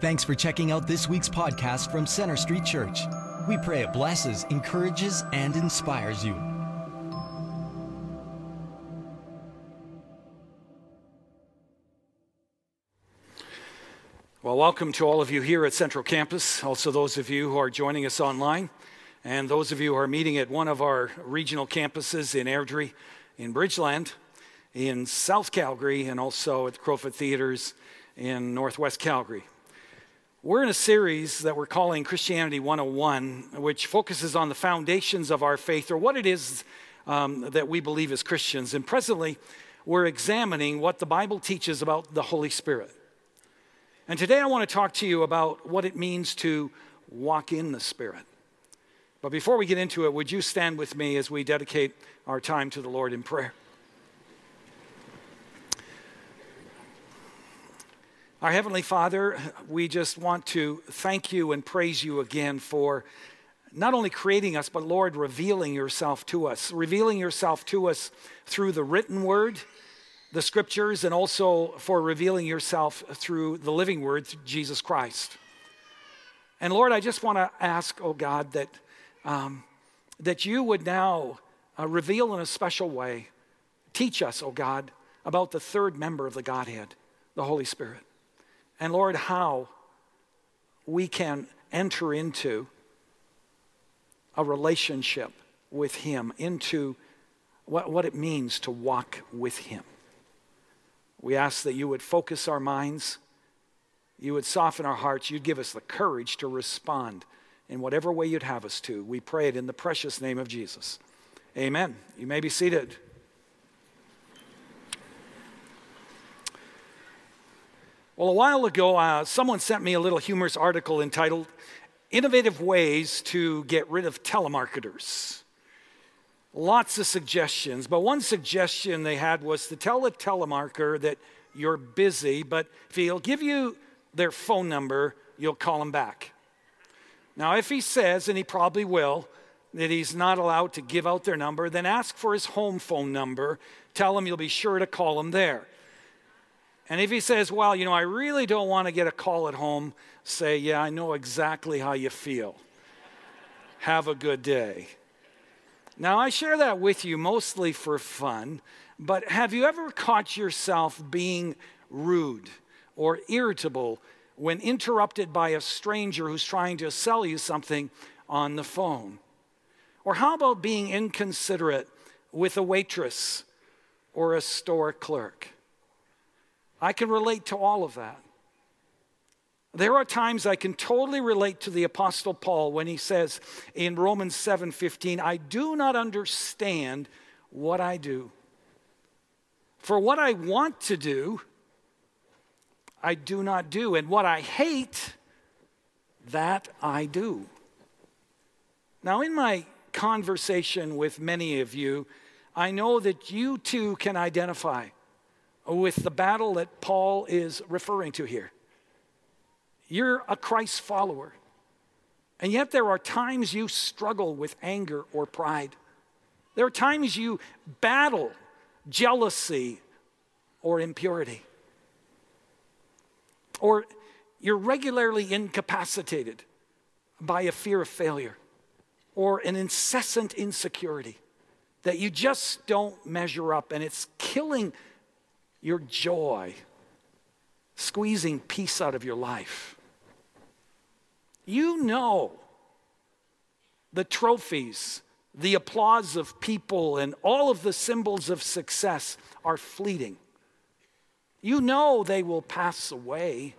Thanks for checking out this week's podcast from Center Street Church. We pray it blesses, encourages, and inspires you. Well, welcome to all of you here at Central Campus, also those of you who are joining us online, and those of you who are meeting at one of our regional campuses in Airdrie, in Bridgeland, in South Calgary, and also at the Crowfoot Theaters in Northwest Calgary. We're in a series that we're calling Christianity 101, which focuses on the foundations of our faith or what it is um, that we believe as Christians. And presently, we're examining what the Bible teaches about the Holy Spirit. And today I want to talk to you about what it means to walk in the Spirit. But before we get into it, would you stand with me as we dedicate our time to the Lord in prayer? Our Heavenly Father, we just want to thank you and praise you again for not only creating us, but Lord, revealing yourself to us, revealing yourself to us through the written word the scriptures and also for revealing yourself through the living word, Jesus Christ. And Lord, I just want to ask, oh God, that, um, that you would now uh, reveal in a special way, teach us, oh God, about the third member of the Godhead, the Holy Spirit. And Lord, how we can enter into a relationship with Him, into what, what it means to walk with Him. We ask that you would focus our minds, you would soften our hearts, you'd give us the courage to respond in whatever way you'd have us to. We pray it in the precious name of Jesus. Amen. You may be seated. Well, a while ago, uh, someone sent me a little humorous article entitled Innovative Ways to Get Rid of Telemarketers. Lots of suggestions, but one suggestion they had was to tell a telemarketer that you're busy, but if he'll give you their phone number, you'll call him back. Now, if he says, and he probably will, that he's not allowed to give out their number, then ask for his home phone number. Tell him you'll be sure to call him there. And if he says, Well, you know, I really don't want to get a call at home, say, Yeah, I know exactly how you feel. Have a good day. Now, I share that with you mostly for fun, but have you ever caught yourself being rude or irritable when interrupted by a stranger who's trying to sell you something on the phone? Or how about being inconsiderate with a waitress or a store clerk? I can relate to all of that. There are times I can totally relate to the apostle Paul when he says in Romans 7:15, "I do not understand what I do. For what I want to do, I do not do, and what I hate, that I do." Now in my conversation with many of you, I know that you too can identify with the battle that Paul is referring to here. You're a Christ follower. And yet, there are times you struggle with anger or pride. There are times you battle jealousy or impurity. Or you're regularly incapacitated by a fear of failure or an incessant insecurity that you just don't measure up and it's killing your joy, squeezing peace out of your life. You know the trophies, the applause of people, and all of the symbols of success are fleeting. You know they will pass away,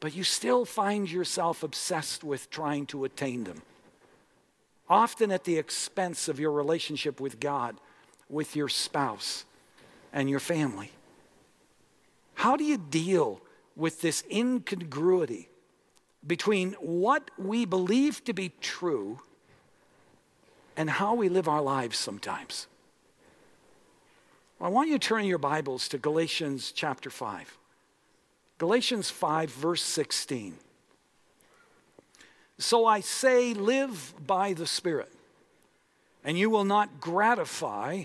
but you still find yourself obsessed with trying to attain them, often at the expense of your relationship with God, with your spouse, and your family. How do you deal with this incongruity between what we believe to be true and how we live our lives sometimes. I want you to turn your Bibles to Galatians chapter 5. Galatians 5, verse 16. So I say, live by the Spirit, and you will not gratify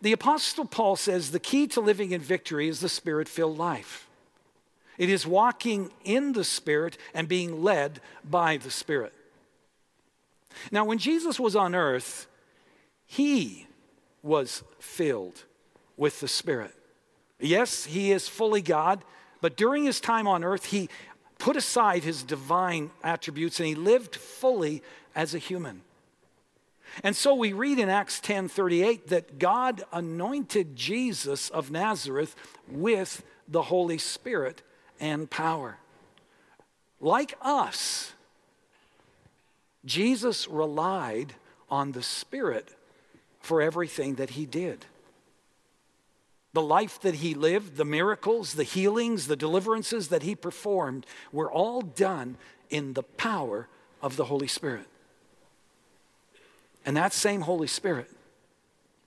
The Apostle Paul says the key to living in victory is the Spirit filled life. It is walking in the Spirit and being led by the Spirit. Now, when Jesus was on earth, he was filled with the Spirit. Yes, he is fully God, but during his time on earth, he put aside his divine attributes and he lived fully as a human. And so we read in Acts 10:38 that God anointed Jesus of Nazareth with the Holy Spirit and power. Like us, Jesus relied on the Spirit for everything that he did. The life that he lived, the miracles, the healings, the deliverances that he performed were all done in the power of the Holy Spirit. And that same Holy Spirit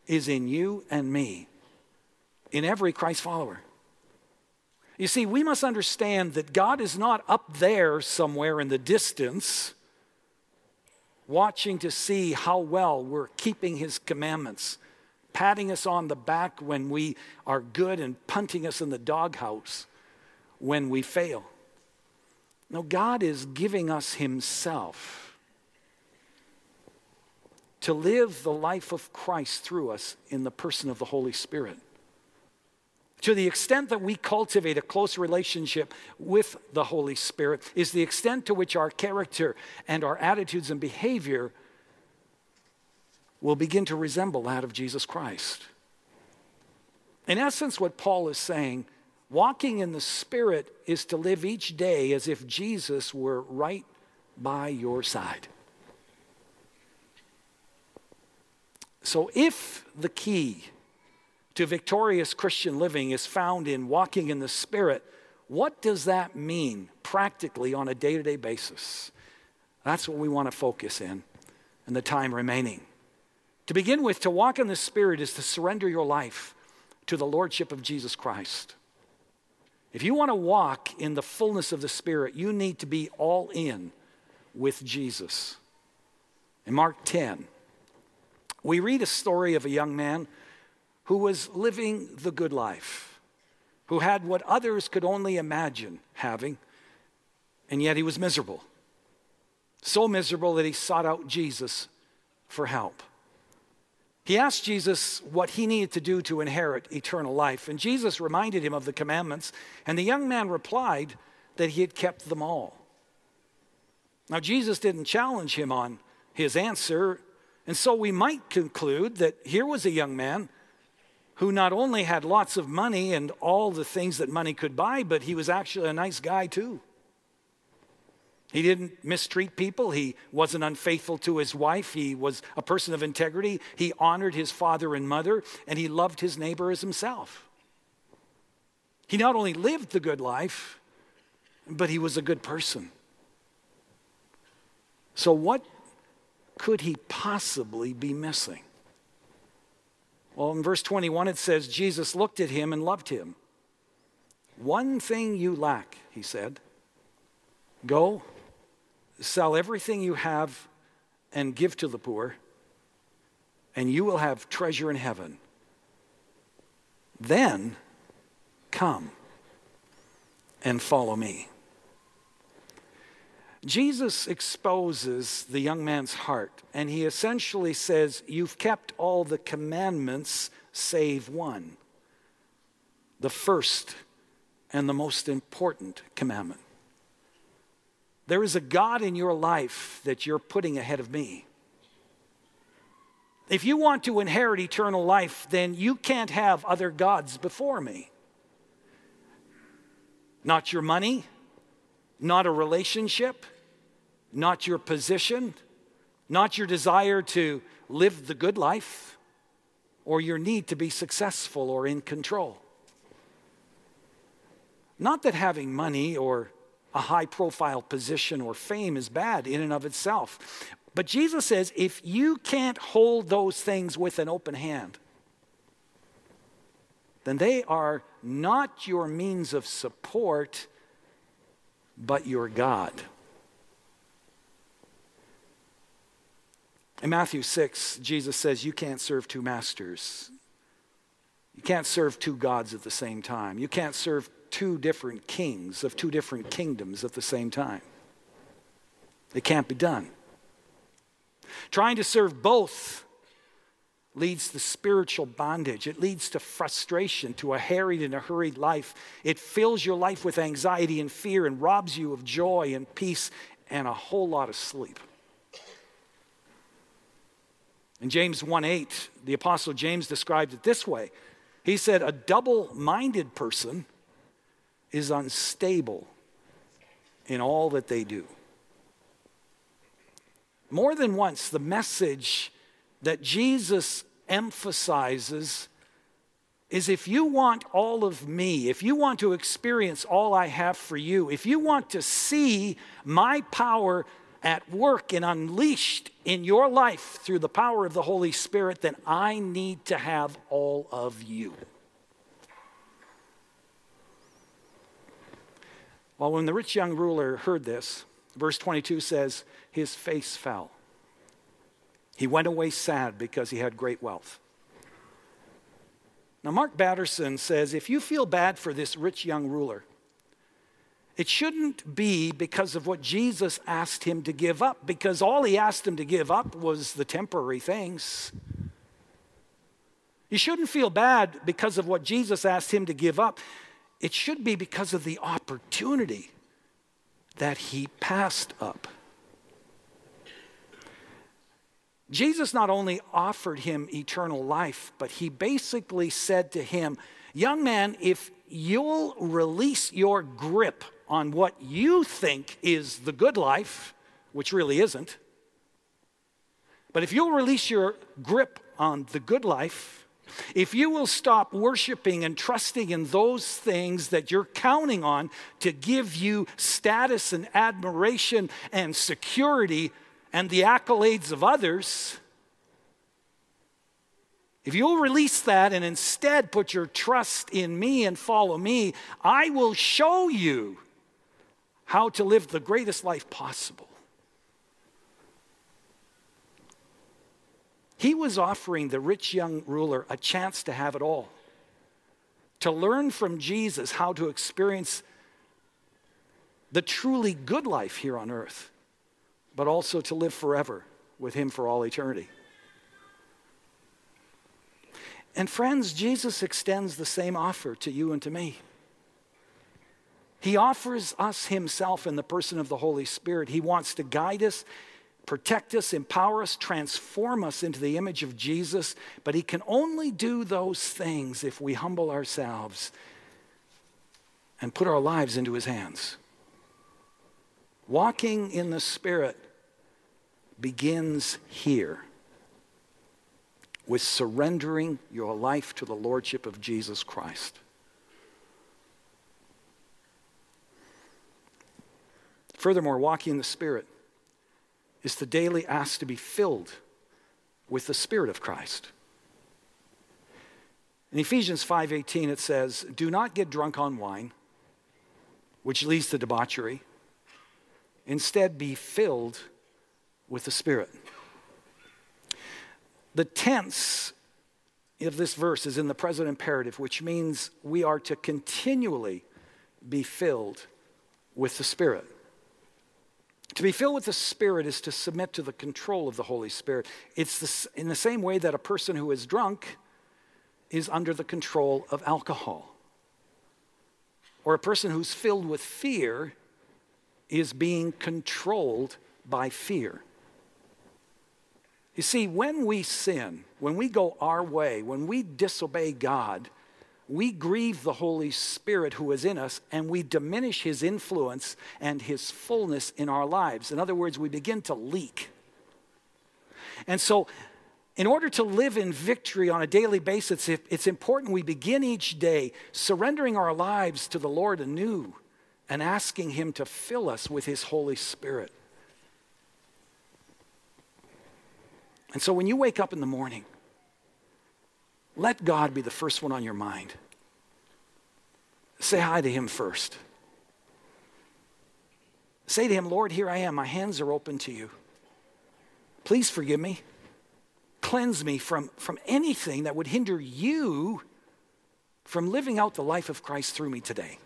is in you and me, in every Christ follower. You see, we must understand that God is not up there somewhere in the distance watching to see how well we're keeping his commandments, patting us on the back when we are good and punting us in the doghouse when we fail. No, God is giving us himself to live the life of Christ through us in the person of the Holy Spirit. To the extent that we cultivate a close relationship with the Holy Spirit, is the extent to which our character and our attitudes and behavior will begin to resemble that of Jesus Christ. In essence, what Paul is saying, walking in the Spirit is to live each day as if Jesus were right by your side. So, if the key to victorious Christian living is found in walking in the Spirit. What does that mean practically on a day to day basis? That's what we want to focus in in the time remaining. To begin with, to walk in the Spirit is to surrender your life to the Lordship of Jesus Christ. If you want to walk in the fullness of the Spirit, you need to be all in with Jesus. In Mark 10, we read a story of a young man who was living the good life, who had what others could only imagine having, and yet he was miserable. So miserable that he sought out Jesus for help. He asked Jesus what he needed to do to inherit eternal life, and Jesus reminded him of the commandments, and the young man replied that he had kept them all. Now, Jesus didn't challenge him on his answer, and so we might conclude that here was a young man who not only had lots of money and all the things that money could buy, but he was actually a nice guy too. He didn't mistreat people. He wasn't unfaithful to his wife. He was a person of integrity. He honored his father and mother, and he loved his neighbor as himself. He not only lived the good life, but he was a good person. So, what could he possibly be missing? Well, in verse 21, it says, Jesus looked at him and loved him. One thing you lack, he said. Go, sell everything you have and give to the poor, and you will have treasure in heaven. Then come and follow me. Jesus exposes the young man's heart, and he essentially says, You've kept all the commandments save one. The first and the most important commandment. There is a God in your life that you're putting ahead of me. If you want to inherit eternal life, then you can't have other gods before me. Not your money, not a relationship, not your position, not your desire to live the good life, or your need to be successful or in control. Not that having money or a high profile position or fame is bad in and of itself. But Jesus says if you can't hold those things with an open hand, then they are not your means of support, but your God. In Matthew 6, Jesus says, You can't serve two masters. You can't serve two gods at the same time. You can't serve two different kings of two different kingdoms at the same time. It can't be done. Trying to serve both leads to spiritual bondage. It leads to frustration, to a harried and a hurried life. It fills your life with anxiety and fear and robs you of joy and peace and a whole lot of sleep. In James 1 8, the Apostle James described it this way He said, A double minded person is unstable in all that they do. More than once, the message that Jesus emphasizes is if you want all of me, if you want to experience all I have for you, if you want to see my power at work and unleashed in your life through the power of the Holy Spirit, then I need to have all of you. Well, when the rich young ruler heard this, verse 22 says, his face fell. He went away sad because he had great wealth. Now, Mark Batterson says if you feel bad for this rich young ruler, it shouldn't be because of what Jesus asked him to give up, because all he asked him to give up was the temporary things. You shouldn't feel bad because of what Jesus asked him to give up. It should be because of the opportunity that he passed up. Jesus not only offered him eternal life, but he basically said to him, Young man, if you'll release your grip on what you think is the good life, which really isn't, but if you'll release your grip on the good life, if you will stop worshiping and trusting in those things that you're counting on to give you status and admiration and security and the accolades of others, if you'll release that and instead put your trust in me and follow me, I will show you how to live the greatest life possible. He was offering the rich young ruler a chance to have it all, to learn from Jesus how to experience the truly good life here on earth, but also to live forever with Him for all eternity. And friends, Jesus extends the same offer to you and to me. He offers us Himself in the person of the Holy Spirit. He wants to guide us protect us, empower us, transform us into the image of Jesus. But He can only do those things if we humble ourselves and put our lives into His hands. Walking in the Spirit begins here with surrendering your life to the Lordship of Jesus Christ. Furthermore, walking in the Spirit is to daily ask to be filled with the Spirit of Christ. In Ephesians 5:18 it says, "Do not get drunk on wine, which leads to debauchery. Instead be filled with the Spirit." The tense of this verse is in the present imperative, which means we are to continually be filled with the Spirit. To be filled with the Spirit is to submit to the control of the Holy Spirit. It's in the same way that a person who is drunk is under the control of alcohol, or a person who's filled with fear is being controlled by fear. You see, when we sin, when we go our way, when we disobey God, we grieve the Holy Spirit who is in us and we diminish his influence and his fullness in our lives. In other words, we begin to leak. And so In order to live in victory on a daily basis, it's important we begin each day surrendering our lives to the Lord anew and asking Him to fill us with His Holy Spirit. And so when you wake up in the morning, let God be the first one on your mind. Say hi to Him first. Say to Him, Lord, here I am. My hands are open to you. Please forgive me. Cleanse me from, from anything that would hinder you from living out the life of Christ through me today.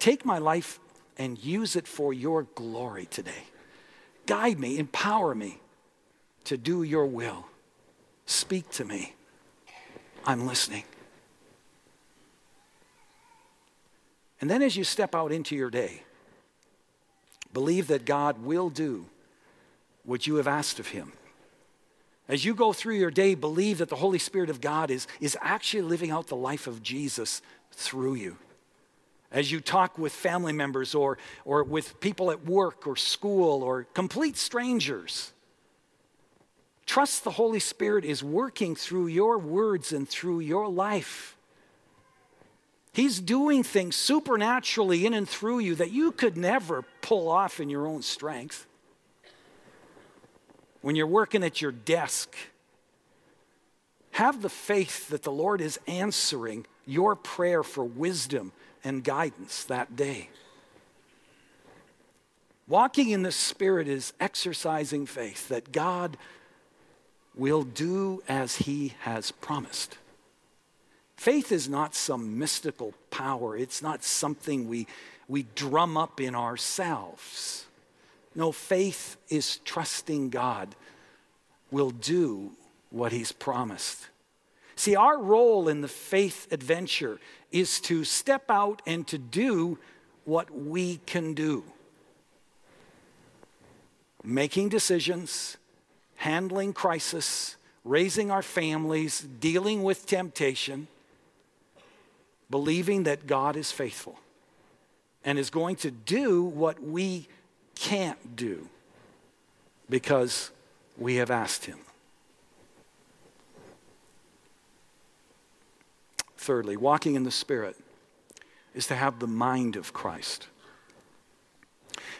Take my life and use it for your glory today. Guide me, empower me to do your will. Speak to me. I'm listening. And then as you step out into your day, believe that God will do what you have asked of him. As you go through your day, believe that the Holy Spirit of God is, is actually living out the life of Jesus through you. As you talk with family members or, or with people at work or school or complete strangers, trust the Holy Spirit is working through your words and through your life. He's doing things supernaturally in and through you that you could never pull off in your own strength. When you're working at your desk, have the faith that the Lord is answering your prayer for wisdom and guidance that day. Walking in the Spirit is exercising faith that God will do as He has promised. Faith is not some mystical power, it's not something we, we drum up in ourselves. No, faith is trusting God will do what He's promised. See, our role in the faith adventure is to step out and to do what we can do. Making decisions, handling crisis, raising our families, dealing with temptation believing that God is faithful and is going to do what we can't do because we have asked Him. Thirdly, walking in the Spirit is to have the mind of Christ.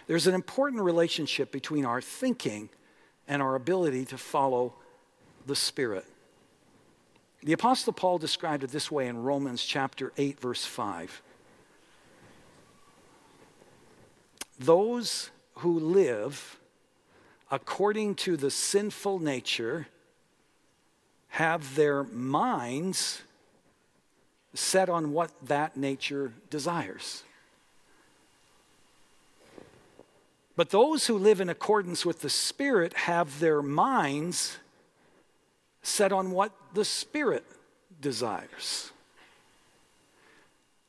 There's an important relationship between our thinking and our ability to follow the Spirit. The Apostle Paul described it this way in Romans chapter 8, verse 5. Those who live according to the sinful nature have their minds set on what that nature desires. But those who live in accordance with the Spirit have their minds set on what the Spirit desires.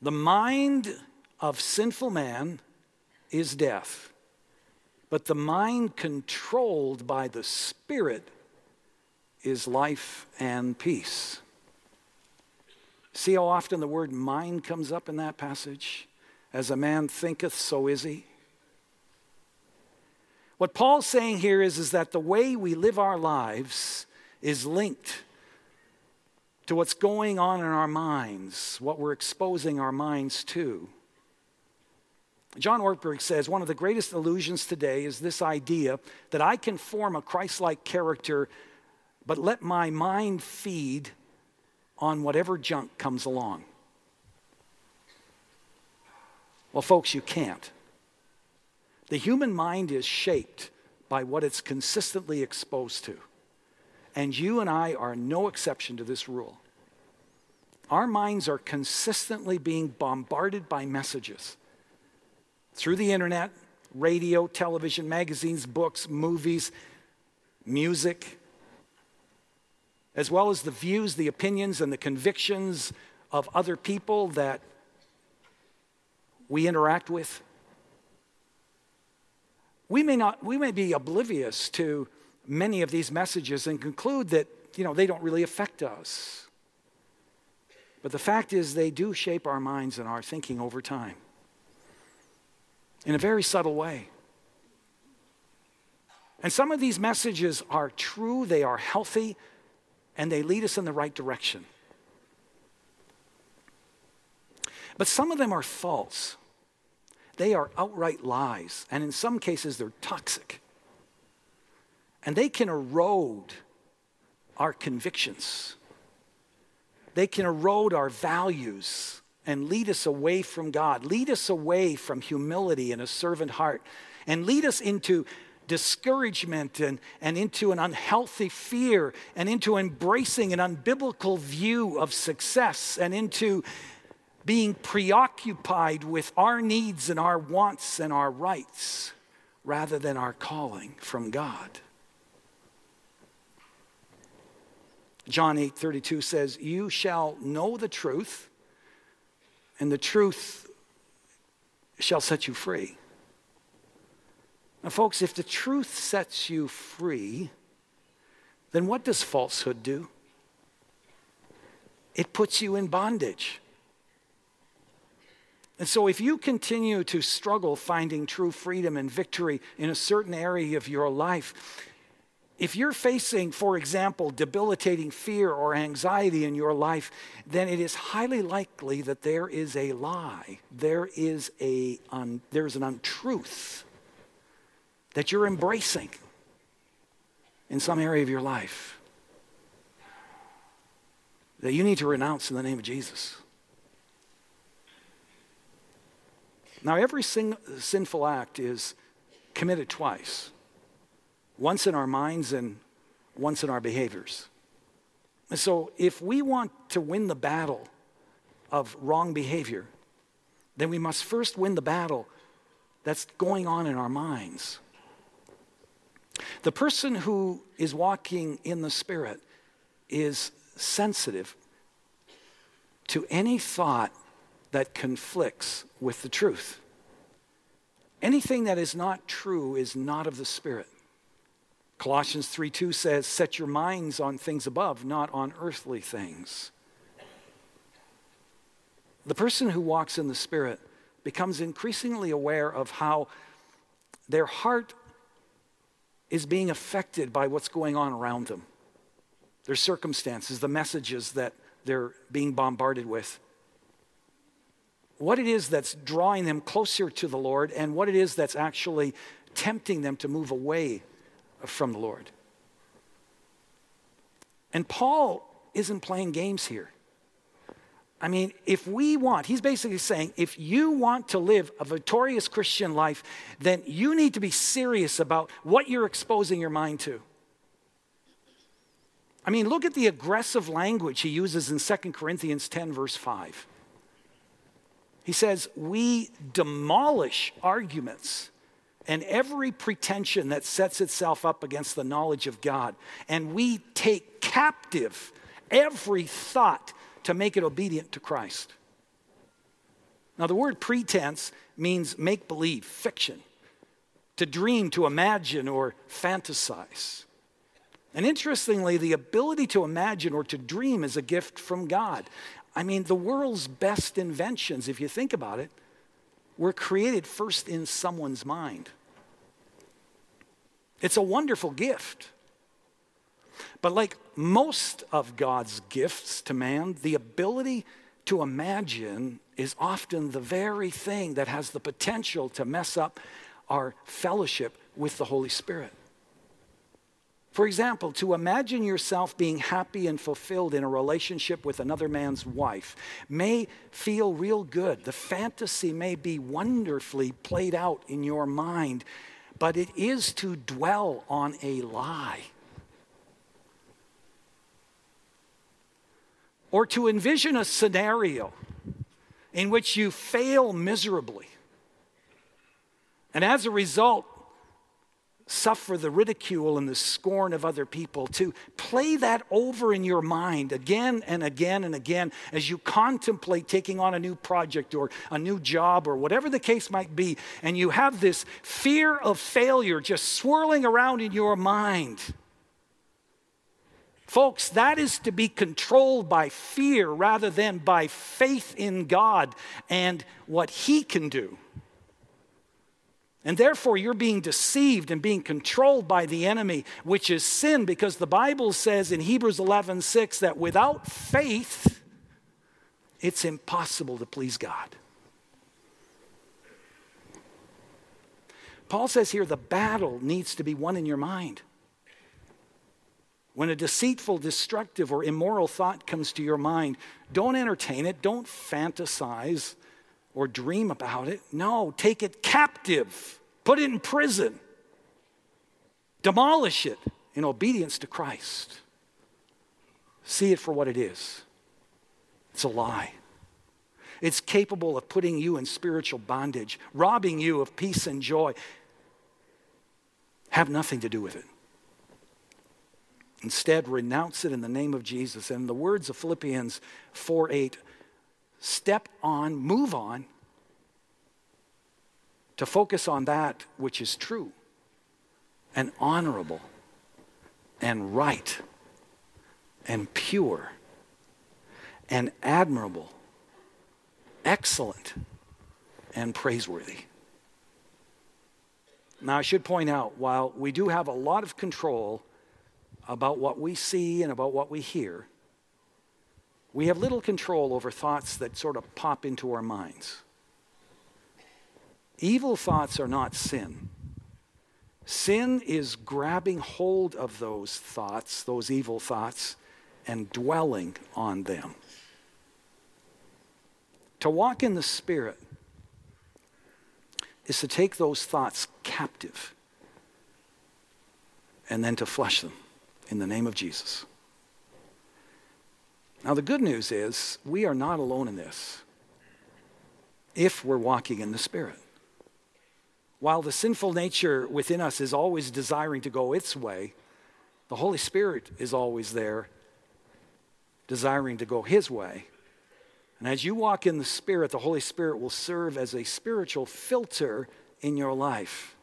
The mind of sinful man is death, but the mind controlled by the Spirit is life and peace. See how often the word mind comes up in that passage? As a man thinketh, so is he. What Paul's saying here is, is that the way we live our lives is linked to what's going on in our minds, what we're exposing our minds to. John Ortberg says one of the greatest illusions today is this idea that I can form a Christ like character, but let my mind feed on whatever junk comes along. Well, folks, you can't. The human mind is shaped by what it's consistently exposed to. And you and I are no exception to this rule. Our minds are consistently being bombarded by messages through the internet, radio, television, magazines, books, movies, music, as well as the views, the opinions, and the convictions of other people that we interact with. We may, not, we may be oblivious to many of these messages and conclude that, you know, they don't really affect us. But the fact is, they do shape our minds and our thinking over time in a very subtle way. And some of these messages are true, they are healthy, and they lead us in the right direction. But some of them are false. They are outright lies, and in some cases, they're toxic. And they can erode our convictions, they can erode our values and lead us away from God, lead us away from humility and a servant heart, and lead us into discouragement and, and into an unhealthy fear and into embracing an unbiblical view of success and into being preoccupied with our needs and our wants and our rights rather than our calling from God. John 8 32 says, You shall know the truth, and the truth shall set you free. Now, folks, if the truth sets you free, then what does falsehood do? It puts you in bondage. And so, if you continue to struggle finding true freedom and victory in a certain area of your life, if you're facing, for example, debilitating fear or anxiety in your life, then it is highly likely that there is a lie, there is, a there's an untruth that you're embracing in some area of your life that you need to renounce in the name of Jesus. Now, every sin, sinful act is committed twice once in our minds and once in our behaviors. And so, if we want to win the battle of wrong behavior, then we must first win the battle that's going on in our minds. The person who is walking in the Spirit is sensitive to any thought that conflicts with the truth. Anything that is not true is not of the Spirit. Colossians 3 2 says, Set your minds on things above, not on earthly things. The person who walks in the Spirit becomes increasingly aware of how their heart is being affected by what's going on around them, their circumstances, the messages that they're being bombarded with what it is that's drawing them closer to the Lord and what it is that's actually tempting them to move away from the Lord. And Paul isn't playing games here. I mean, if we want, he's basically saying, if you want to live a victorious Christian life, then you need to be serious about what you're exposing your mind to. I mean, look at the aggressive language he uses in 2 Corinthians 10, verse 5. He says, We demolish arguments and every pretension that sets itself up against the knowledge of God, and we take captive every thought to make it obedient to Christ. Now, the word pretense means make believe, fiction, to dream, to imagine, or fantasize. And interestingly, the ability to imagine or to dream is a gift from God. I mean, the world's best inventions, if you think about it, were created first in someone's mind. It's a wonderful gift. But like most of God's gifts to man, the ability to imagine is often the very thing that has the potential to mess up our fellowship with the Holy Spirit. For example, to imagine yourself being happy and fulfilled in a relationship with another man's wife may feel real good. The fantasy may be wonderfully played out in your mind, but it is to dwell on a lie. Or to envision a scenario in which you fail miserably. And as a result, suffer the ridicule and the scorn of other people, to play that over in your mind again and again and again as you contemplate taking on a new project or a new job or whatever the case might be, and you have this fear of failure just swirling around in your mind. Folks, that is to be controlled by fear rather than by faith in God and what He can do. And therefore, you're being deceived and being controlled by the enemy, which is sin, because the Bible says in Hebrews 11 6 that without faith, it's impossible to please God. Paul says here the battle needs to be won in your mind. When a deceitful, destructive, or immoral thought comes to your mind, don't entertain it, don't fantasize or dream about it. No, take it captive, put it in prison, demolish it in obedience to Christ. See it for what it is it's a lie. It's capable of putting you in spiritual bondage, robbing you of peace and joy. Have nothing to do with it. Instead, renounce it in the name of Jesus. And the words of Philippians 4 8, step on, move on to focus on that which is true and honorable and right and pure and admirable, excellent and praiseworthy. Now, I should point out while we do have a lot of control about what we see and about what we hear, we have little control over thoughts that sort of pop into our minds. Evil thoughts are not sin. Sin is grabbing hold of those thoughts, those evil thoughts, and dwelling on them. To walk in the Spirit is to take those thoughts captive and then to flush them in the name of Jesus. Now, the good news is we are not alone in this if we're walking in the Spirit. While the sinful nature within us is always desiring to go its way, the Holy Spirit is always there, desiring to go His way. And as you walk in the Spirit, the Holy Spirit will serve as a spiritual filter in your life.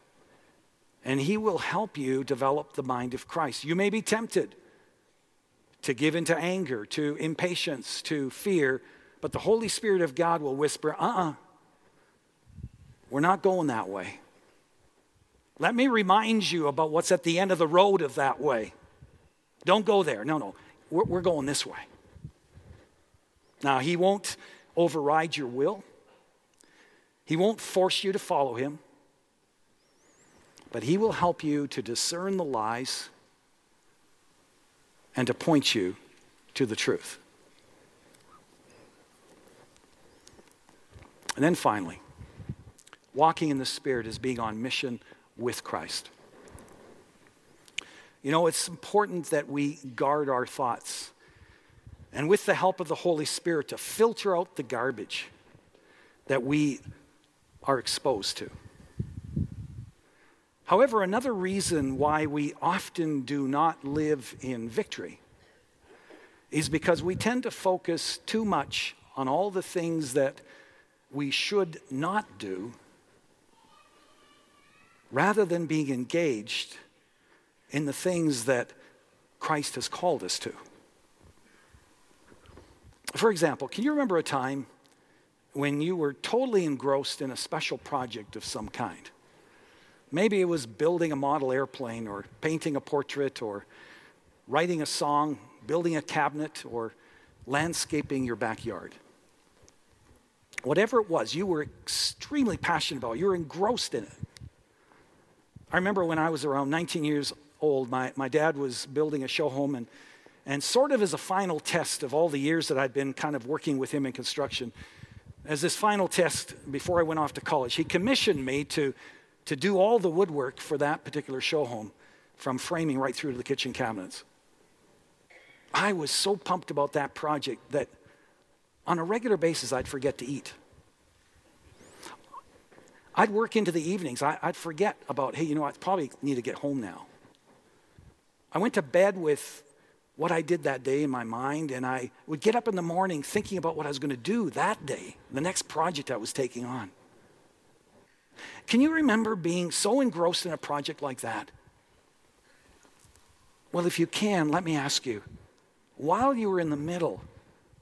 And He will help you develop the mind of Christ. You may be tempted to give into anger, to impatience, to fear, but the Holy Spirit of God will whisper, uh uh-uh, uh, we are not going that way. Let me remind you about what's at the end of the road of that way. Don't go there. No, no. We're, we're going this way. Now, He won't override your will, He won't force you to follow Him, but He will help you to discern the lies and to point you to the truth. And then finally, walking in the Spirit is being on mission with Christ. You know, it's important that we guard our thoughts and with the help of the Holy Spirit to filter out the garbage that we are exposed to. However, another reason why we often do not live in victory is because we tend to focus too much on all the things that we should not do rather than being engaged in the things that Christ has called us to. For example, can you remember a time when you were totally engrossed in a special project of some kind? Maybe it was building a model airplane or painting a portrait or writing a song, building a cabinet, or landscaping your backyard. Whatever it was, you were extremely passionate about, you were engrossed in it. I remember when I was around 19 years old, my, my dad was building a show home, and, and sort of as a final test of all the years that I'd been kind of working with him in construction, as this final test before I went off to college, he commissioned me to, to do all the woodwork for that particular show home, from framing right through to the kitchen cabinets. I was so pumped about that project that on a regular basis I'd forget to eat. I'd work into the evenings. I, would forget about, hey, you know, I probably need to get home now. I went to bed with what I did that day in my mind, and I would get up in the morning thinking about what I was going to do that day, the next project I was taking on. Can you remember being so engrossed in a project like that? Well, if you can, let me ask you while you were in the middle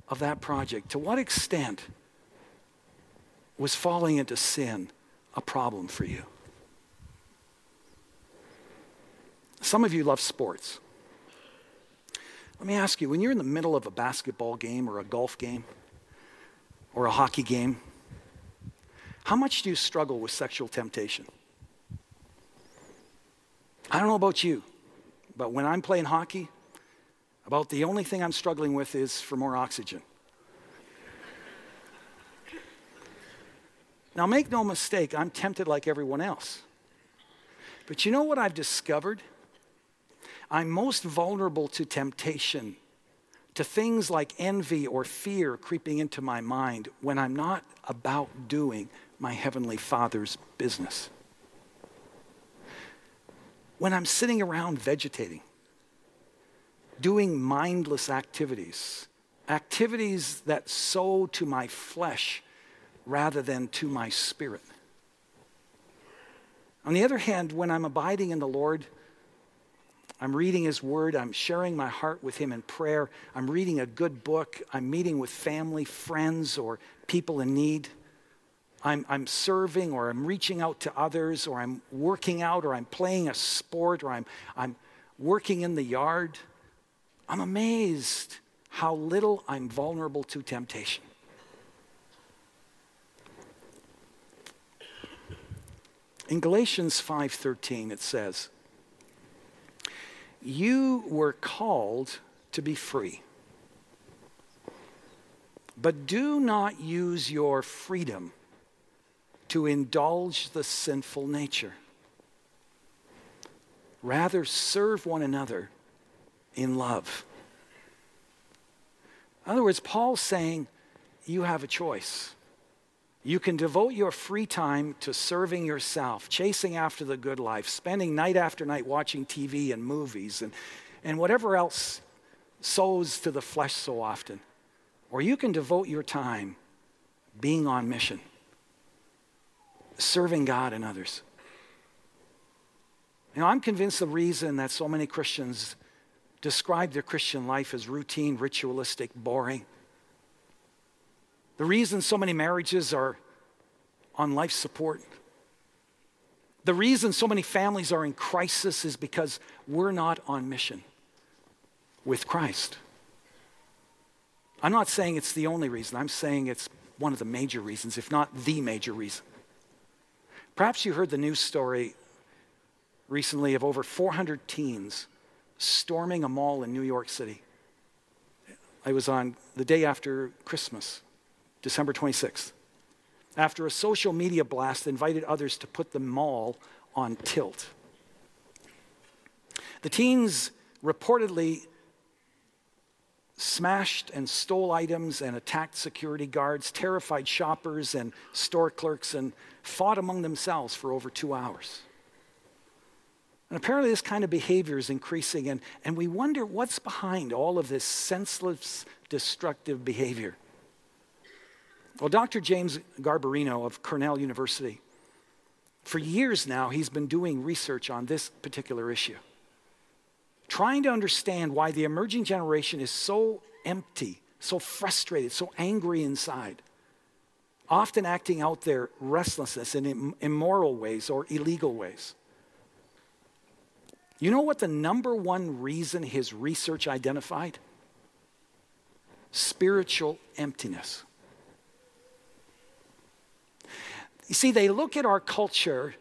of that project, to what extent was falling into sin a problem for you? Some of you love sports. Let me ask you when you're in the middle of a basketball game or a golf game or a hockey game, how much do you struggle with sexual temptation? I don't know about you, but when I'm playing hockey, about the only thing I'm struggling with is for more oxygen. Now, make no mistake, I'm tempted like everyone else. But you know what I've discovered? I'm most vulnerable to temptation, to things like envy or fear creeping into my mind when I'm not about doing my Heavenly Father's business. When I'm sitting around vegetating, doing mindless activities, activities that sow to my flesh rather than to my spirit. On the other hand, when I'm abiding in the Lord, I'm reading His Word, I'm sharing my heart with Him in prayer, I'm reading a good book, I'm meeting with family, friends, or people in need. I'm, I'm serving or I'm reaching out to others or I'm working out or I'm playing a sport or I'm, I'm working in the yard. I'm amazed how little I'm vulnerable to temptation. In Galatians 5:13 it says, "You were called to be free. But do not use your freedom to indulge the sinful nature. Rather serve one another in love." In other words, Paul's saying you have a choice. You can devote your free time to serving yourself, chasing after the good life, spending night after night watching TV and movies and, and whatever else sows to the flesh so often. Or you can devote your time being on mission, serving God and others. You know, I'm convinced the reason that so many Christians describe their Christian life as routine, ritualistic, boring the reason so many marriages are on life support, the reason so many families are in crisis is because we're not on mission with Christ. I'm not saying it's the only reason, I'm saying it's one of the major reasons, if not the major reason. Perhaps you heard the news story recently of over 400 teens storming a mall in New York City. I was on the day after Christmas. December 26th, after a social media blast invited others to put the mall on tilt. The teens reportedly smashed and stole items and attacked security guards, terrified shoppers and store clerks, and fought among themselves for over two hours. And apparently, this kind of behavior is increasing, and, and we wonder what's behind all of this senseless, destructive behavior. Well, Dr. James Garbarino of Cornell University, for years now, he's been doing research on this particular issue, trying to understand why the emerging generation is so empty, so frustrated, so angry inside, often acting out their restlessness in immoral ways or illegal ways. You know what the number one reason his research identified? Spiritual emptiness. You see, they look at our culture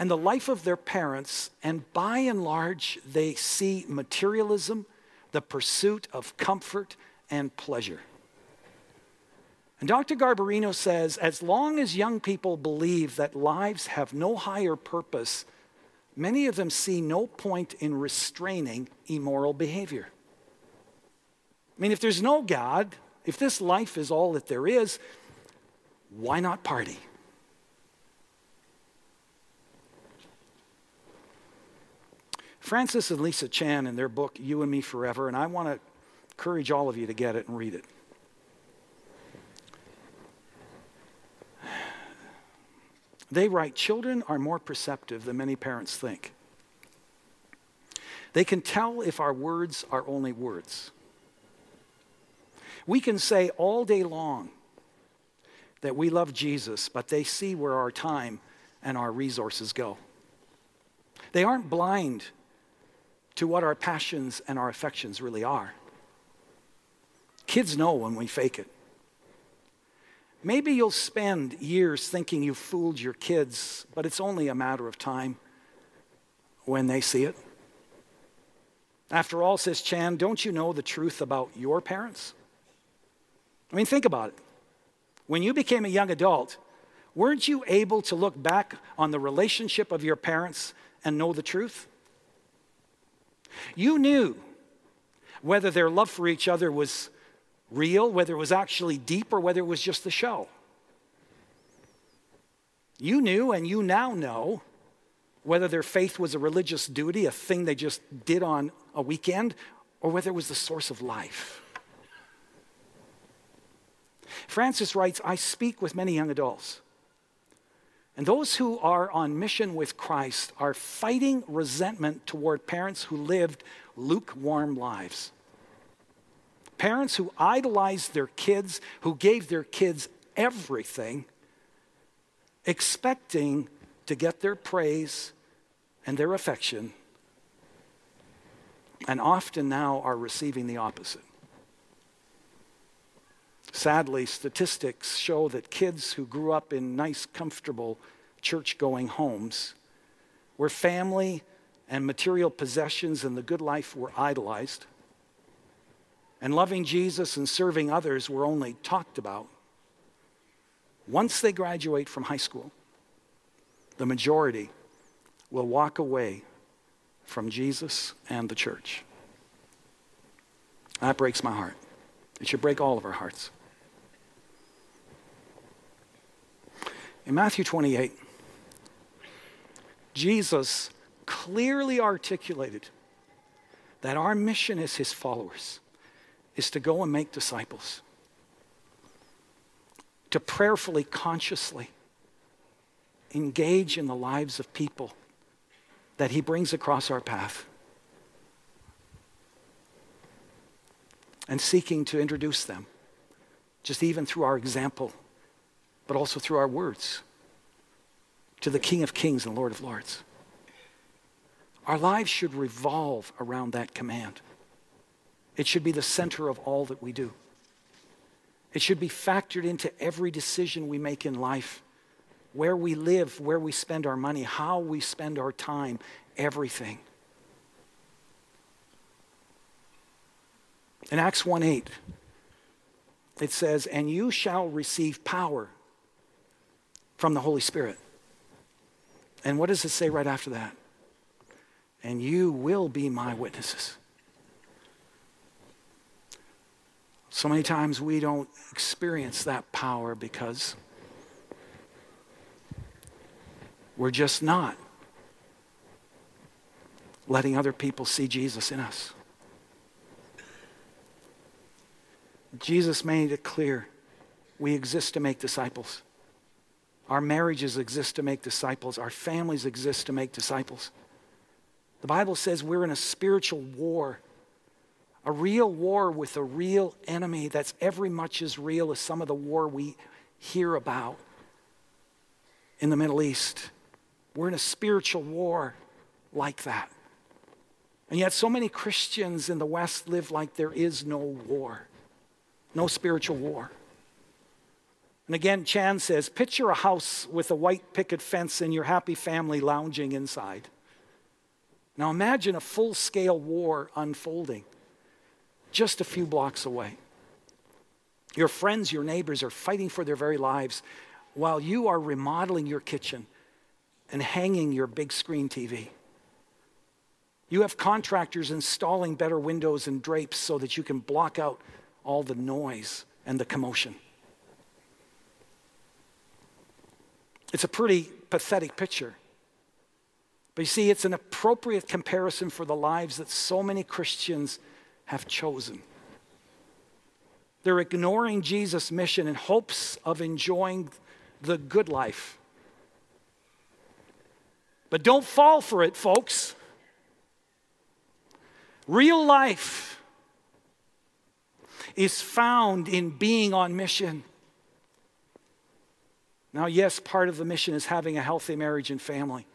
and the life of their parents, and by and large, they see materialism, the pursuit of comfort and pleasure. And Dr. Garbarino says as long as young people believe that lives have no higher purpose, many of them see no point in restraining immoral behavior. I mean, if there's no God, if this life is all that there is, why not party? Francis and Lisa Chan in their book, You and Me Forever, and I want to encourage all of you to get it and read it. They write Children are more perceptive than many parents think. They can tell if our words are only words. We can say all day long, that we love Jesus, but they see where our time and our resources go. They aren't blind to what our passions and our affections really are. Kids know when we fake it. Maybe you'll spend years thinking you fooled your kids, but it's only a matter of time when they see it. After all, says Chan, don't you know the truth about your parents? I mean, think about it. When you became a young adult, weren't you able to look back on the relationship of your parents and know the truth? You knew whether their love for each other was real, whether it was actually deep, or whether it was just the show. You knew, and you now know, whether their faith was a religious duty, a thing they just did on a weekend, or whether it was the source of life. Francis writes I speak with many young adults. And those who are on mission with Christ are fighting resentment toward parents who lived lukewarm lives. Parents who idolized their kids, who gave their kids everything, expecting to get their praise and their affection, and often now are receiving the opposite. Sadly, statistics show that kids who grew up in nice, comfortable, church going homes, where family and material possessions and the good life were idolized, and loving Jesus and serving others were only talked about, once they graduate from high school, the majority will walk away from Jesus and the church. That breaks my heart. It should break all of our hearts. In Matthew 28, Jesus clearly articulated that our mission as his followers is to go and make disciples, to prayerfully, consciously engage in the lives of people that He brings across our path. And seeking to introduce them, just even through our example, but also through our words, to the King of Kings and Lord of Lords. Our lives should revolve around that command. It should be the center of all that we do. It should be factored into every decision we make in life where we live, where we spend our money, how we spend our time, everything. In Acts 1 8, it says, And you shall receive power from the Holy Spirit. And what does it say right after that? And you will be my witnesses. So many times we don't experience that power because We're just not letting other people see Jesus in us. Jesus made it clear we exist to make disciples. Our marriages exist to make disciples. Our families exist to make disciples. The Bible says we're in a spiritual war, a real war with a real enemy that's every much as real as some of the war we hear about in the Middle East. We're in a spiritual war like that. And yet, so many Christians in the West live like there is no war, no spiritual war. And again, Chan says, picture a house with a white picket fence and your happy family lounging inside. Now imagine a full scale war unfolding just a few blocks away. Your friends, your neighbors are fighting for their very lives while you are remodeling your kitchen and hanging your big screen TV. You have contractors installing better windows and drapes so that you can block out all the noise and the commotion. It's a pretty pathetic picture. But you see, it's an appropriate comparison for the lives that so many Christians have chosen. They're ignoring Jesus' mission in hopes of enjoying the good life but don't fall for it, folks. Real life is found in being on mission. Now, yes, part of the mission is having a healthy marriage and family.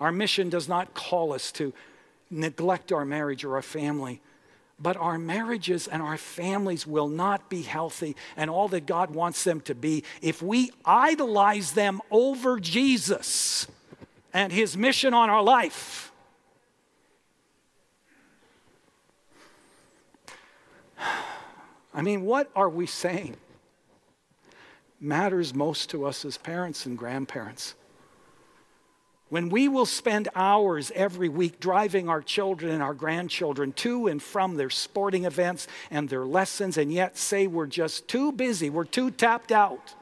Our mission does not call us to neglect our marriage or our family. But our marriages and our families will not be healthy and all that God wants them to be if we idolize them over Jesus and his mission on our life. I mean, what are we saying matters most to us as parents and grandparents? When we will spend hours every week driving our children and our grandchildren to and from their sporting events and their lessons, and yet say we're just too busy, we're too tapped out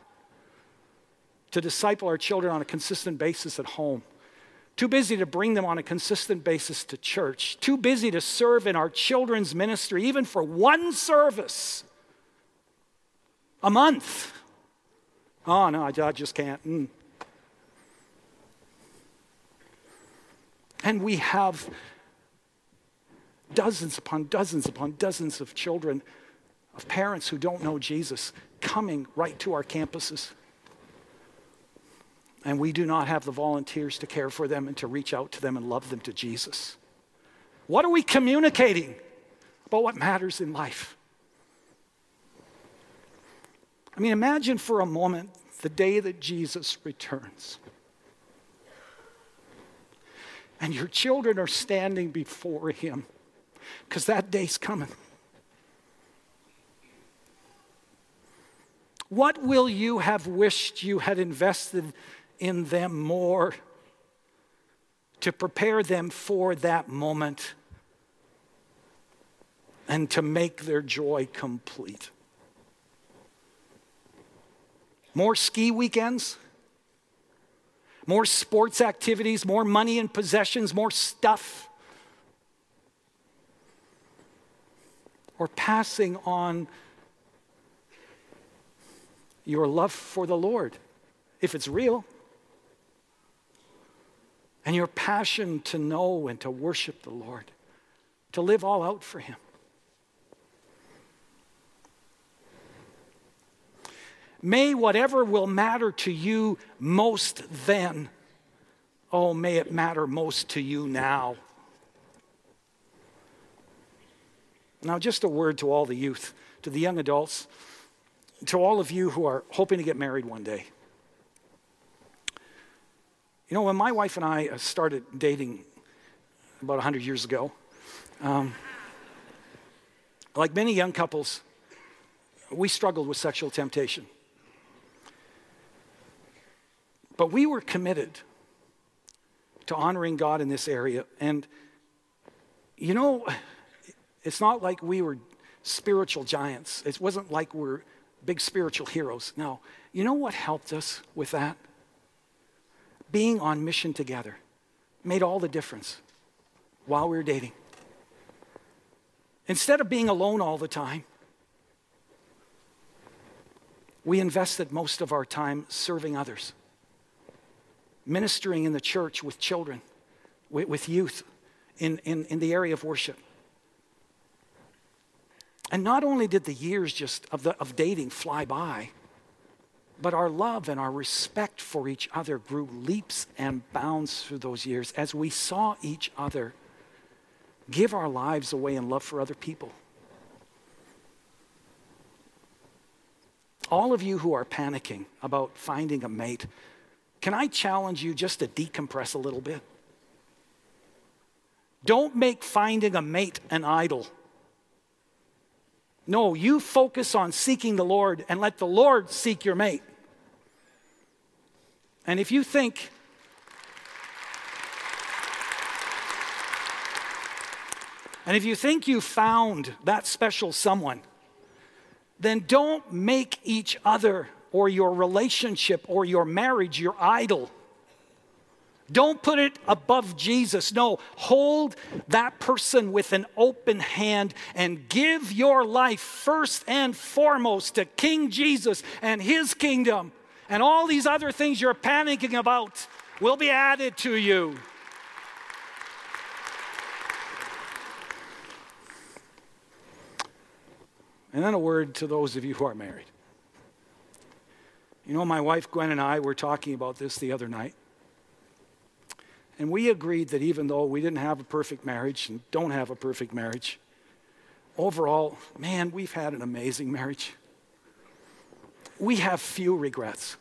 to disciple our children on a consistent basis at home, too busy to bring them on a consistent basis to church, too busy to serve in our children's ministry, even for one service a month. Oh, no, I just can't. Mm. And we have dozens upon dozens upon dozens of children, of parents who don't know Jesus, coming right to our campuses. And we do not have the volunteers to care for them and to reach out to them and love them to Jesus. What are we communicating about what matters in life? I mean, imagine for a moment the day that Jesus returns and your children are standing before Him because that day's coming. What will you have wished you had invested in them more to prepare them for that moment and to make their joy complete? More ski weekends? more sports activities, more money and possessions, more stuff. Or passing on your love for the Lord, if it's real, and your passion to know and to worship the Lord, to live all out for Him. May whatever will matter to you most then, oh, may it matter most to you now. Now, just a word to all the youth, to the young adults, to all of you who are hoping to get married one day. You know, when my wife and I uh, started dating about 100 years ago, um, like many young couples, we struggled with sexual temptation. But we were committed to honoring God in this area. And, you know, it's not like we were spiritual giants, it wasn't like we're big spiritual heroes. No. You know what helped us with that? Being on mission together made all the difference while we were dating. Instead of being alone all the time, we invested most of our time serving others ministering in the church with children, with, with youth in, in, in the area of worship. And not only did the years just of, the, of dating fly by, but our love and our respect for each other grew leaps and bounds through those years as we saw each other give our lives away in love for other people. All of you who are panicking about finding a mate, can I challenge you just to decompress a little bit? Don't make finding a mate an idol. No, you focus on seeking the Lord and let the Lord seek your mate. And if you think, and if you think you found that special someone, then don't make each other or your relationship or your marriage your idol. Don't put it above Jesus. No, hold that person with an open hand and give your life first and foremost to King Jesus and his kingdom. And all these other things you're panicking about will be added to you. And then a word to those of you who are married. You know, my wife Gwen and I were talking about this the other night. And we agreed that even though we didn't have a perfect marriage and don't have a perfect marriage, overall, man, we've had an amazing marriage. We have few regrets.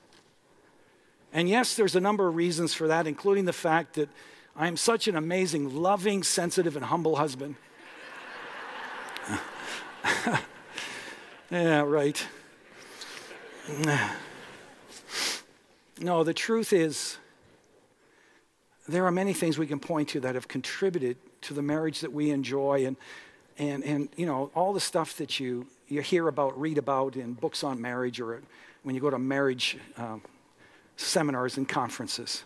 And yes, there's a number of reasons for that, including the fact that I am such an amazing, loving, sensitive, and humble husband. yeah, right. No, the truth is, there are many things we can point to that have contributed to the marriage that we enjoy and, and, and you know, all the stuff that you, you hear about, read about in books on marriage or when you go to marriage um, seminars and conferences.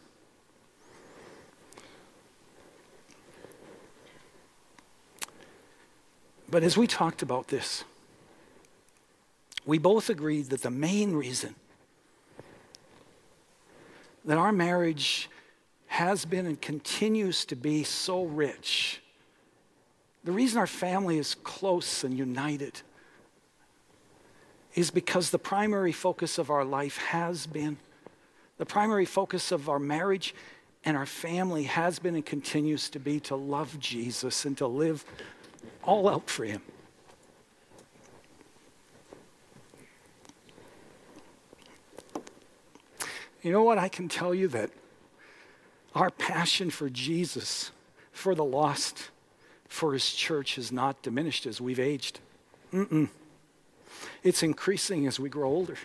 But as we talked about this, we both agreed that the main reason that our marriage has been and continues to be so rich, the reason our family is close and united, is because the primary focus of our life has been, the primary focus of our marriage and our family has been and continues to be to love Jesus and to live all out for Him. You know what? I can tell you that our passion for Jesus, for the lost, for His church has not diminished as we've aged. Mm-mm. It's increasing as we grow older.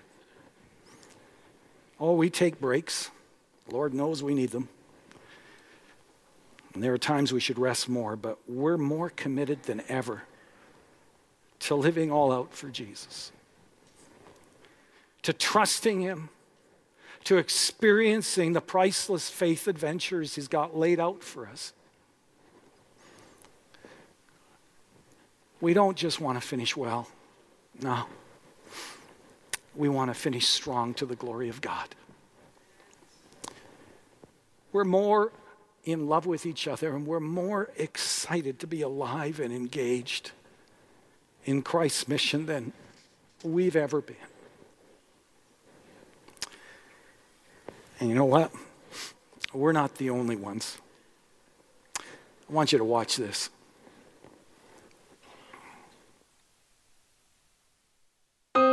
Oh, we take breaks. Lord knows we need them. And there are times we should rest more, but we're more committed than ever to living all out for Jesus, to trusting Him, to experiencing the priceless faith adventures He's got laid out for us. We don't just want to finish well. No. We want to finish strong to the glory of God. We're more in love with each other and we're more excited to be alive and engaged in Christ's mission than we've ever been. And you know what? We're not the only ones. I want you to watch this. There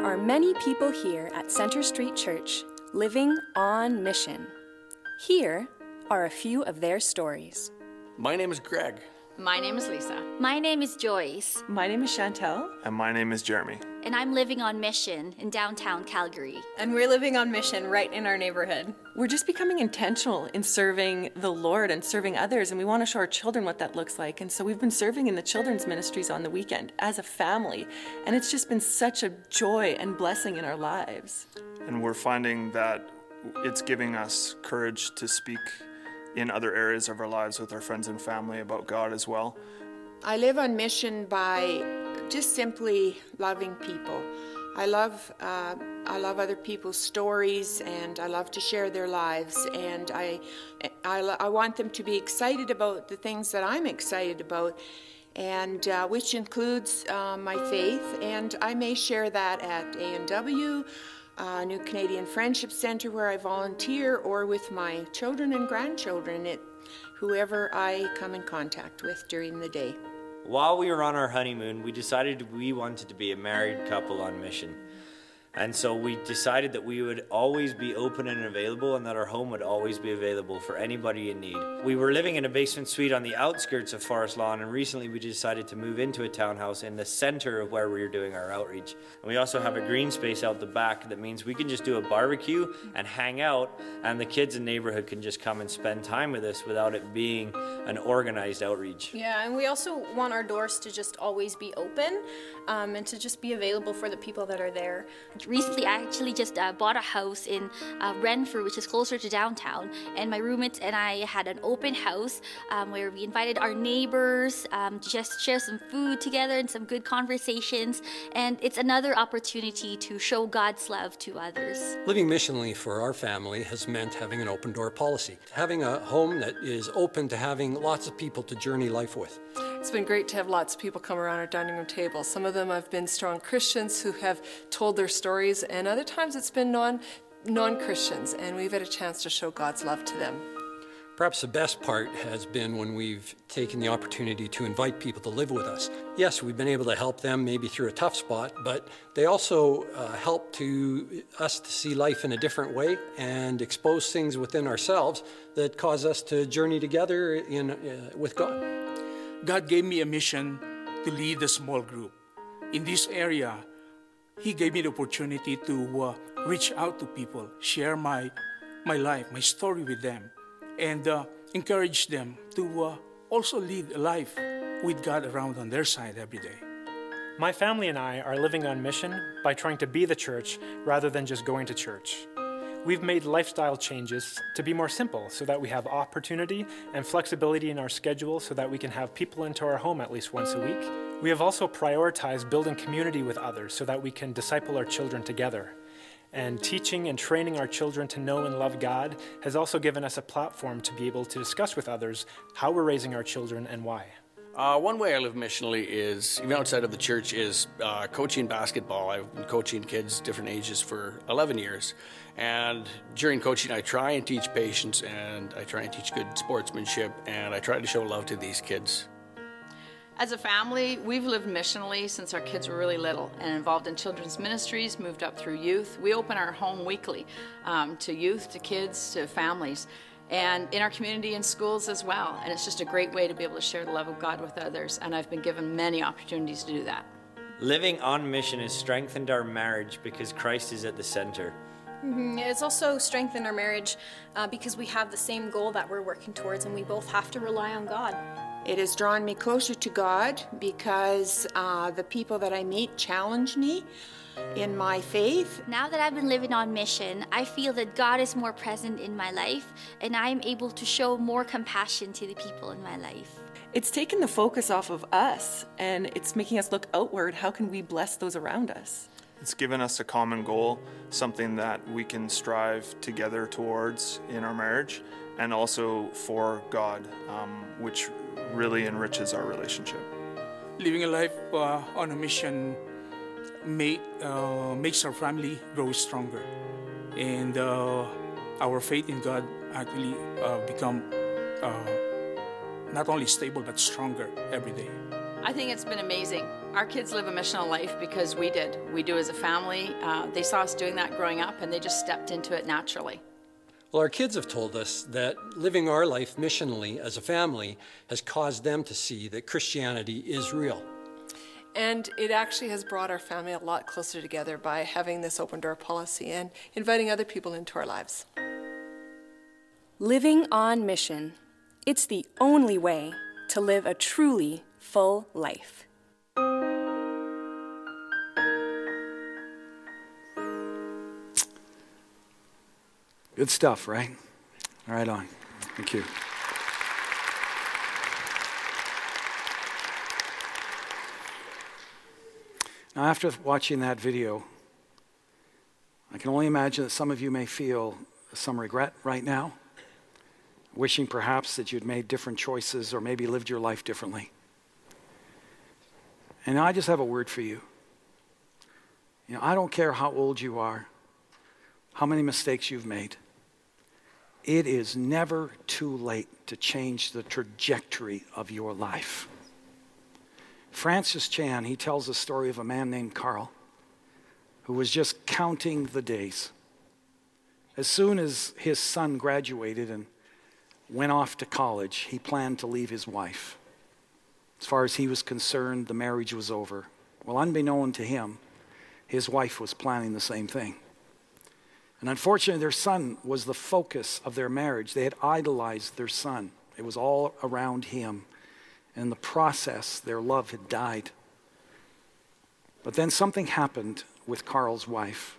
are many people here at Center Street Church living on mission. Here are a few of their stories. My name is Greg. My name is Lisa. My name is Joyce. My name is Chantel. And my name is Jeremy. And I'm living on mission in downtown Calgary. And we're living on mission right in our neighborhood. We're just becoming intentional in serving the Lord and serving others, and we want to show our children what that looks like. And so we've been serving in the children's ministries on the weekend as a family, and it's just been such a joy and blessing in our lives. And we're finding that it's giving us courage to speak in other areas of our lives with our friends and family about God as well. I live on mission by just simply loving people. I love uh, I love other people's stories and I love to share their lives and I, I, I want them to be excited about the things that I'm excited about and uh, which includes uh, my faith and I may share that at A&W uh, New Canadian Friendship Center where I volunteer, or with my children and grandchildren, it, whoever I come in contact with during the day. While we were on our honeymoon, we decided we wanted to be a married couple on mission. And so we decided that we would always be open and available and that our home would always be available for anybody in need. We were living in a basement suite on the outskirts of Forest Lawn and recently we decided to move into a townhouse in the center of where we were doing our outreach. And we also have a green space out the back that means we can just do a barbecue and hang out and the kids in the neighborhood can just come and spend time with us without it being an organized outreach. Yeah, and we also want our doors to just always be open um, and to just be available for the people that are there. Recently, I actually just uh, bought a house in uh, Renfrew, which is closer to downtown, and my roommates and I had an open house um, where we invited our neighbors um, to just share some food together and some good conversations. And it's another opportunity to show God's love to others. Living missionally for our family has meant having an open door policy, having a home that is open to having lots of people to journey life with. It's been great to have lots of people come around our dining room table. Some of them have been strong Christians who have told their stories, and other times it's been non non Christians, and we've had a chance to show God's love to them. Perhaps the best part has been when we've taken the opportunity to invite people to live with us. Yes, we've been able to help them maybe through a tough spot, but they also uh, help to us to see life in a different way and expose things within ourselves that cause us to journey together in, uh, with God. God gave me a mission to lead a small group. In this area, He gave me the opportunity to uh, reach out to people, share my, my life, my story with them and uh, encourage them to uh, also lead a life with God around on their side every day. My family and I are living on mission by trying to be the church rather than just going to church. We've made lifestyle changes to be more simple so that we have opportunity and flexibility in our schedule so that we can have people into our home at least once a week. We have also prioritized building community with others so that we can disciple our children together. And teaching and training our children to know and love God has also given us a platform to be able to discuss with others how we're raising our children and why. Uh, one way I live missionally is, even outside of the church, is uh, coaching basketball. I've been coaching kids different ages for 11 years. And during coaching, I try and teach patience and I try and teach good sportsmanship and I try to show love to these kids. As a family, we've lived missionally since our kids were really little and involved in children's ministries, moved up through youth. We open our home weekly um, to youth, to kids, to families, and in our community and schools as well. And it's just a great way to be able to share the love of God with others. And I've been given many opportunities to do that. Living on mission has strengthened our marriage because Christ is at the center. Mm-hmm. It's also strengthened our marriage uh, because we have the same goal that we're working towards, and we both have to rely on God. It has drawn me closer to God because uh, the people that I meet challenge me in my faith. Now that I've been living on mission, I feel that God is more present in my life and I am able to show more compassion to the people in my life. It's taken the focus off of us and it's making us look outward. How can we bless those around us? It's given us a common goal, something that we can strive together towards in our marriage and also for God, um, which really enriches our relationship. Living a life uh, on a mission make, uh, makes our family grow stronger, and uh, our faith in God actually uh, become uh, not only stable but stronger every day. I think it's been amazing. Our kids live a missional life because we did. We do as a family. Uh, they saw us doing that growing up, and they just stepped into it naturally. Well, our kids have told us that living our life missionally as a family has caused them to see that Christianity is real. And it actually has brought our family a lot closer together by having this open door policy and inviting other people into our lives. Living on mission. It's the only way to live a truly full life. Good stuff, right? All right, on. Thank you. Now, after watching that video, I can only imagine that some of you may feel some regret right now, wishing perhaps that you'd made different choices or maybe lived your life differently. And I just have a word for you. You know, I don't care how old you are, how many mistakes you've made. It is never too late to change the trajectory of your life. Francis Chan, he tells the story of a man named Carl who was just counting the days. As soon as his son graduated and went off to college, he planned to leave his wife. As far as he was concerned, the marriage was over. Well, unbeknown to him, his wife was planning the same thing. And unfortunately, their son was the focus of their marriage. They had idolized their son, it was all around him. And in the process, their love had died. But then something happened with Carl's wife.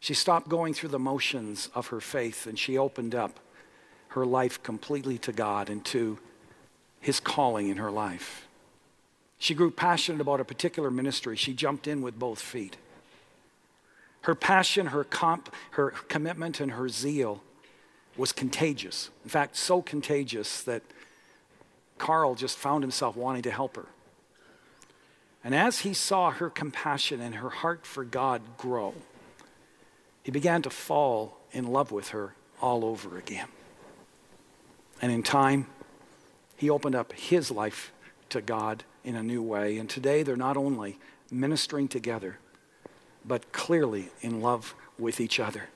She stopped going through the motions of her faith and she opened up her life completely to God and to his calling in her life. She grew passionate about a particular ministry. She jumped in with both feet. Her passion, her, comp, her commitment, and her zeal was contagious. In fact, so contagious that Carl just found himself wanting to help her. And as he saw her compassion and her heart for God grow, he began to fall in love with her all over again. And in time, he opened up his life to God in a new way. And today, they're not only ministering together, but clearly in love with each other.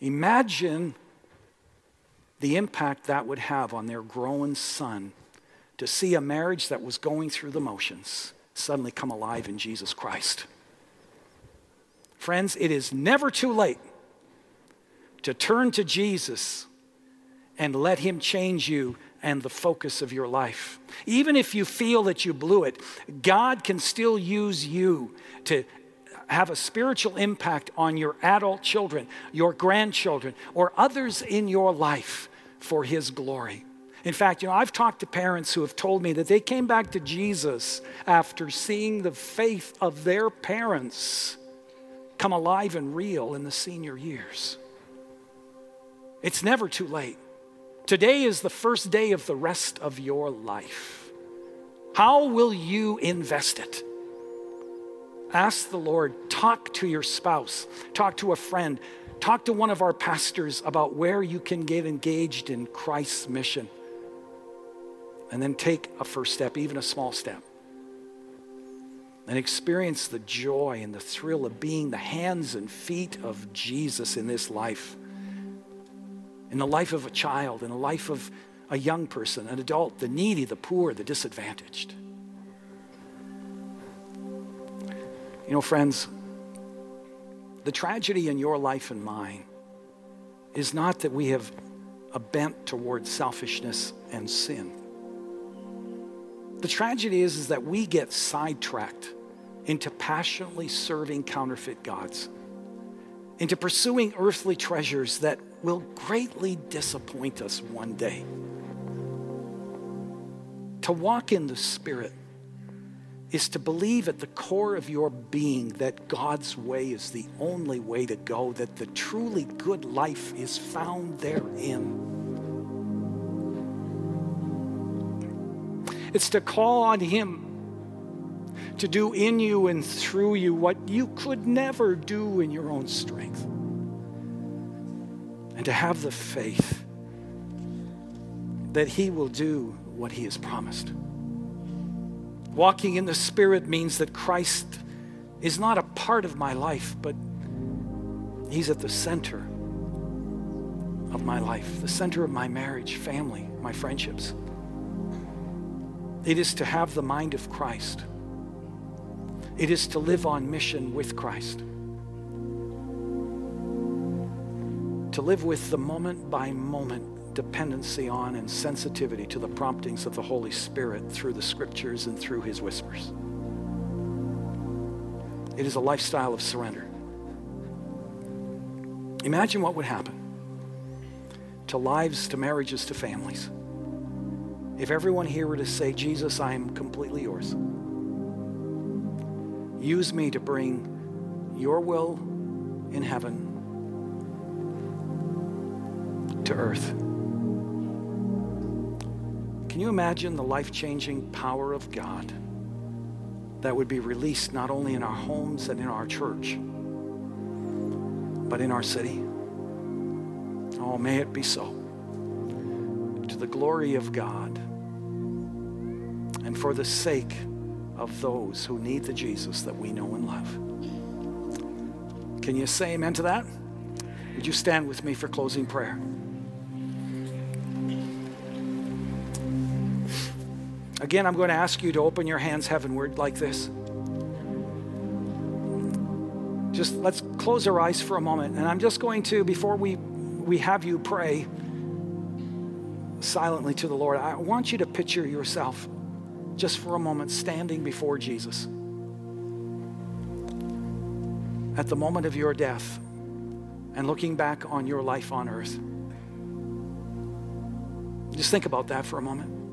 Imagine the impact that would have on their growing son to see a marriage that was going through the motions suddenly come alive in Jesus Christ. Friends, it is never too late to turn to Jesus and let Him change you and the focus of your life. Even if you feel that you blew it, God can still use you to have a spiritual impact on your adult children, your grandchildren, or others in your life for His glory. In fact, you know, I've talked to parents who have told me that they came back to Jesus after seeing the faith of their parents come alive and real in the senior years. It's never too late. Today is the first day of the rest of your life. How will you invest it? Ask the Lord, talk to your spouse, talk to a friend, talk to one of our pastors about where you can get engaged in Christ's mission. And then take a first step, even a small step. And experience the joy and the thrill of being the hands and feet of Jesus in this life in the life of a child, in the life of a young person, an adult, the needy, the poor, the disadvantaged. You know, friends, the tragedy in your life and mine is not that we have a bent towards selfishness and sin. The tragedy is, is that we get sidetracked into passionately serving counterfeit gods, into pursuing earthly treasures that will greatly disappoint us one day. To walk in the Spirit is to believe at the core of your being that God's way is the only way to go, that the truly good life is found therein. It's to call on Him to do in you and through you what you could never do in your own strength and to have the faith that He will do what He has promised. Walking in the Spirit means that Christ is not a part of my life, but He's at the center of my life, the center of my marriage, family, my friendships. It is to have the mind of Christ. It is to live on mission with Christ. to live with the moment by moment dependency on and sensitivity to the promptings of the Holy Spirit through the scriptures and through his whispers. It is a lifestyle of surrender. Imagine what would happen to lives, to marriages, to families if everyone here were to say, Jesus, I am completely yours. Use me to bring your will in heaven to earth. Can you imagine the life changing power of God that would be released not only in our homes and in our church, but in our city? Oh, may it be so. To the glory of God and for the sake of those who need the Jesus that we know and love. Can you say amen to that? Would you stand with me for closing prayer? Again, I'm going to ask you to open your hands heavenward like this. Just let's close our eyes for a moment. And I'm just going to, before we, we have you pray silently to the Lord, I want you to picture yourself just for a moment standing before Jesus at the moment of your death and looking back on your life on earth. Just think about that for a moment.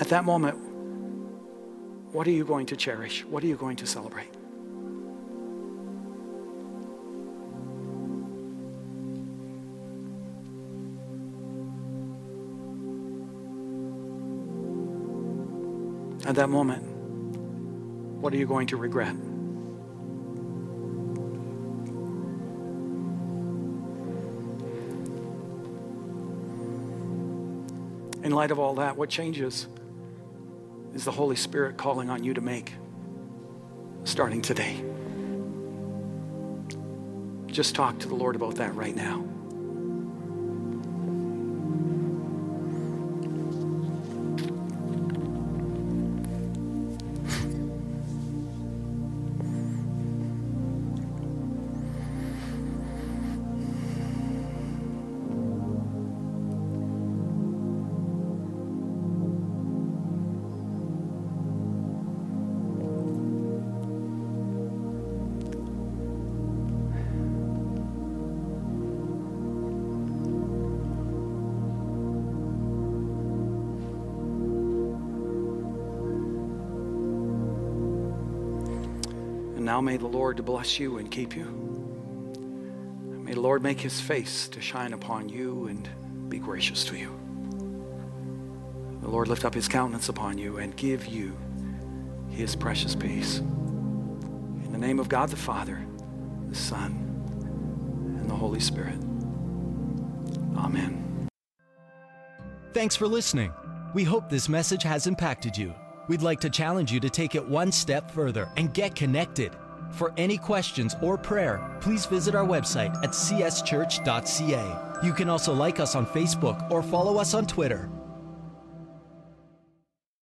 At that moment, what are you going to cherish? What are you going to celebrate? At that moment, what are you going to regret? In light of all that, what changes? Is the Holy Spirit calling on you to make starting today? Just talk to the Lord about that right now. Lord bless you and keep you. May the Lord make his face to shine upon you and be gracious to you. The Lord lift up his countenance upon you and give you his precious peace. In the name of God the Father, the Son, and the Holy Spirit. Amen. Thanks for listening. We hope this message has impacted you. We'd like to challenge you to take it one step further and get connected. For any questions or prayer, please visit our website at cschurch.ca. You can also like us on Facebook or follow us on Twitter.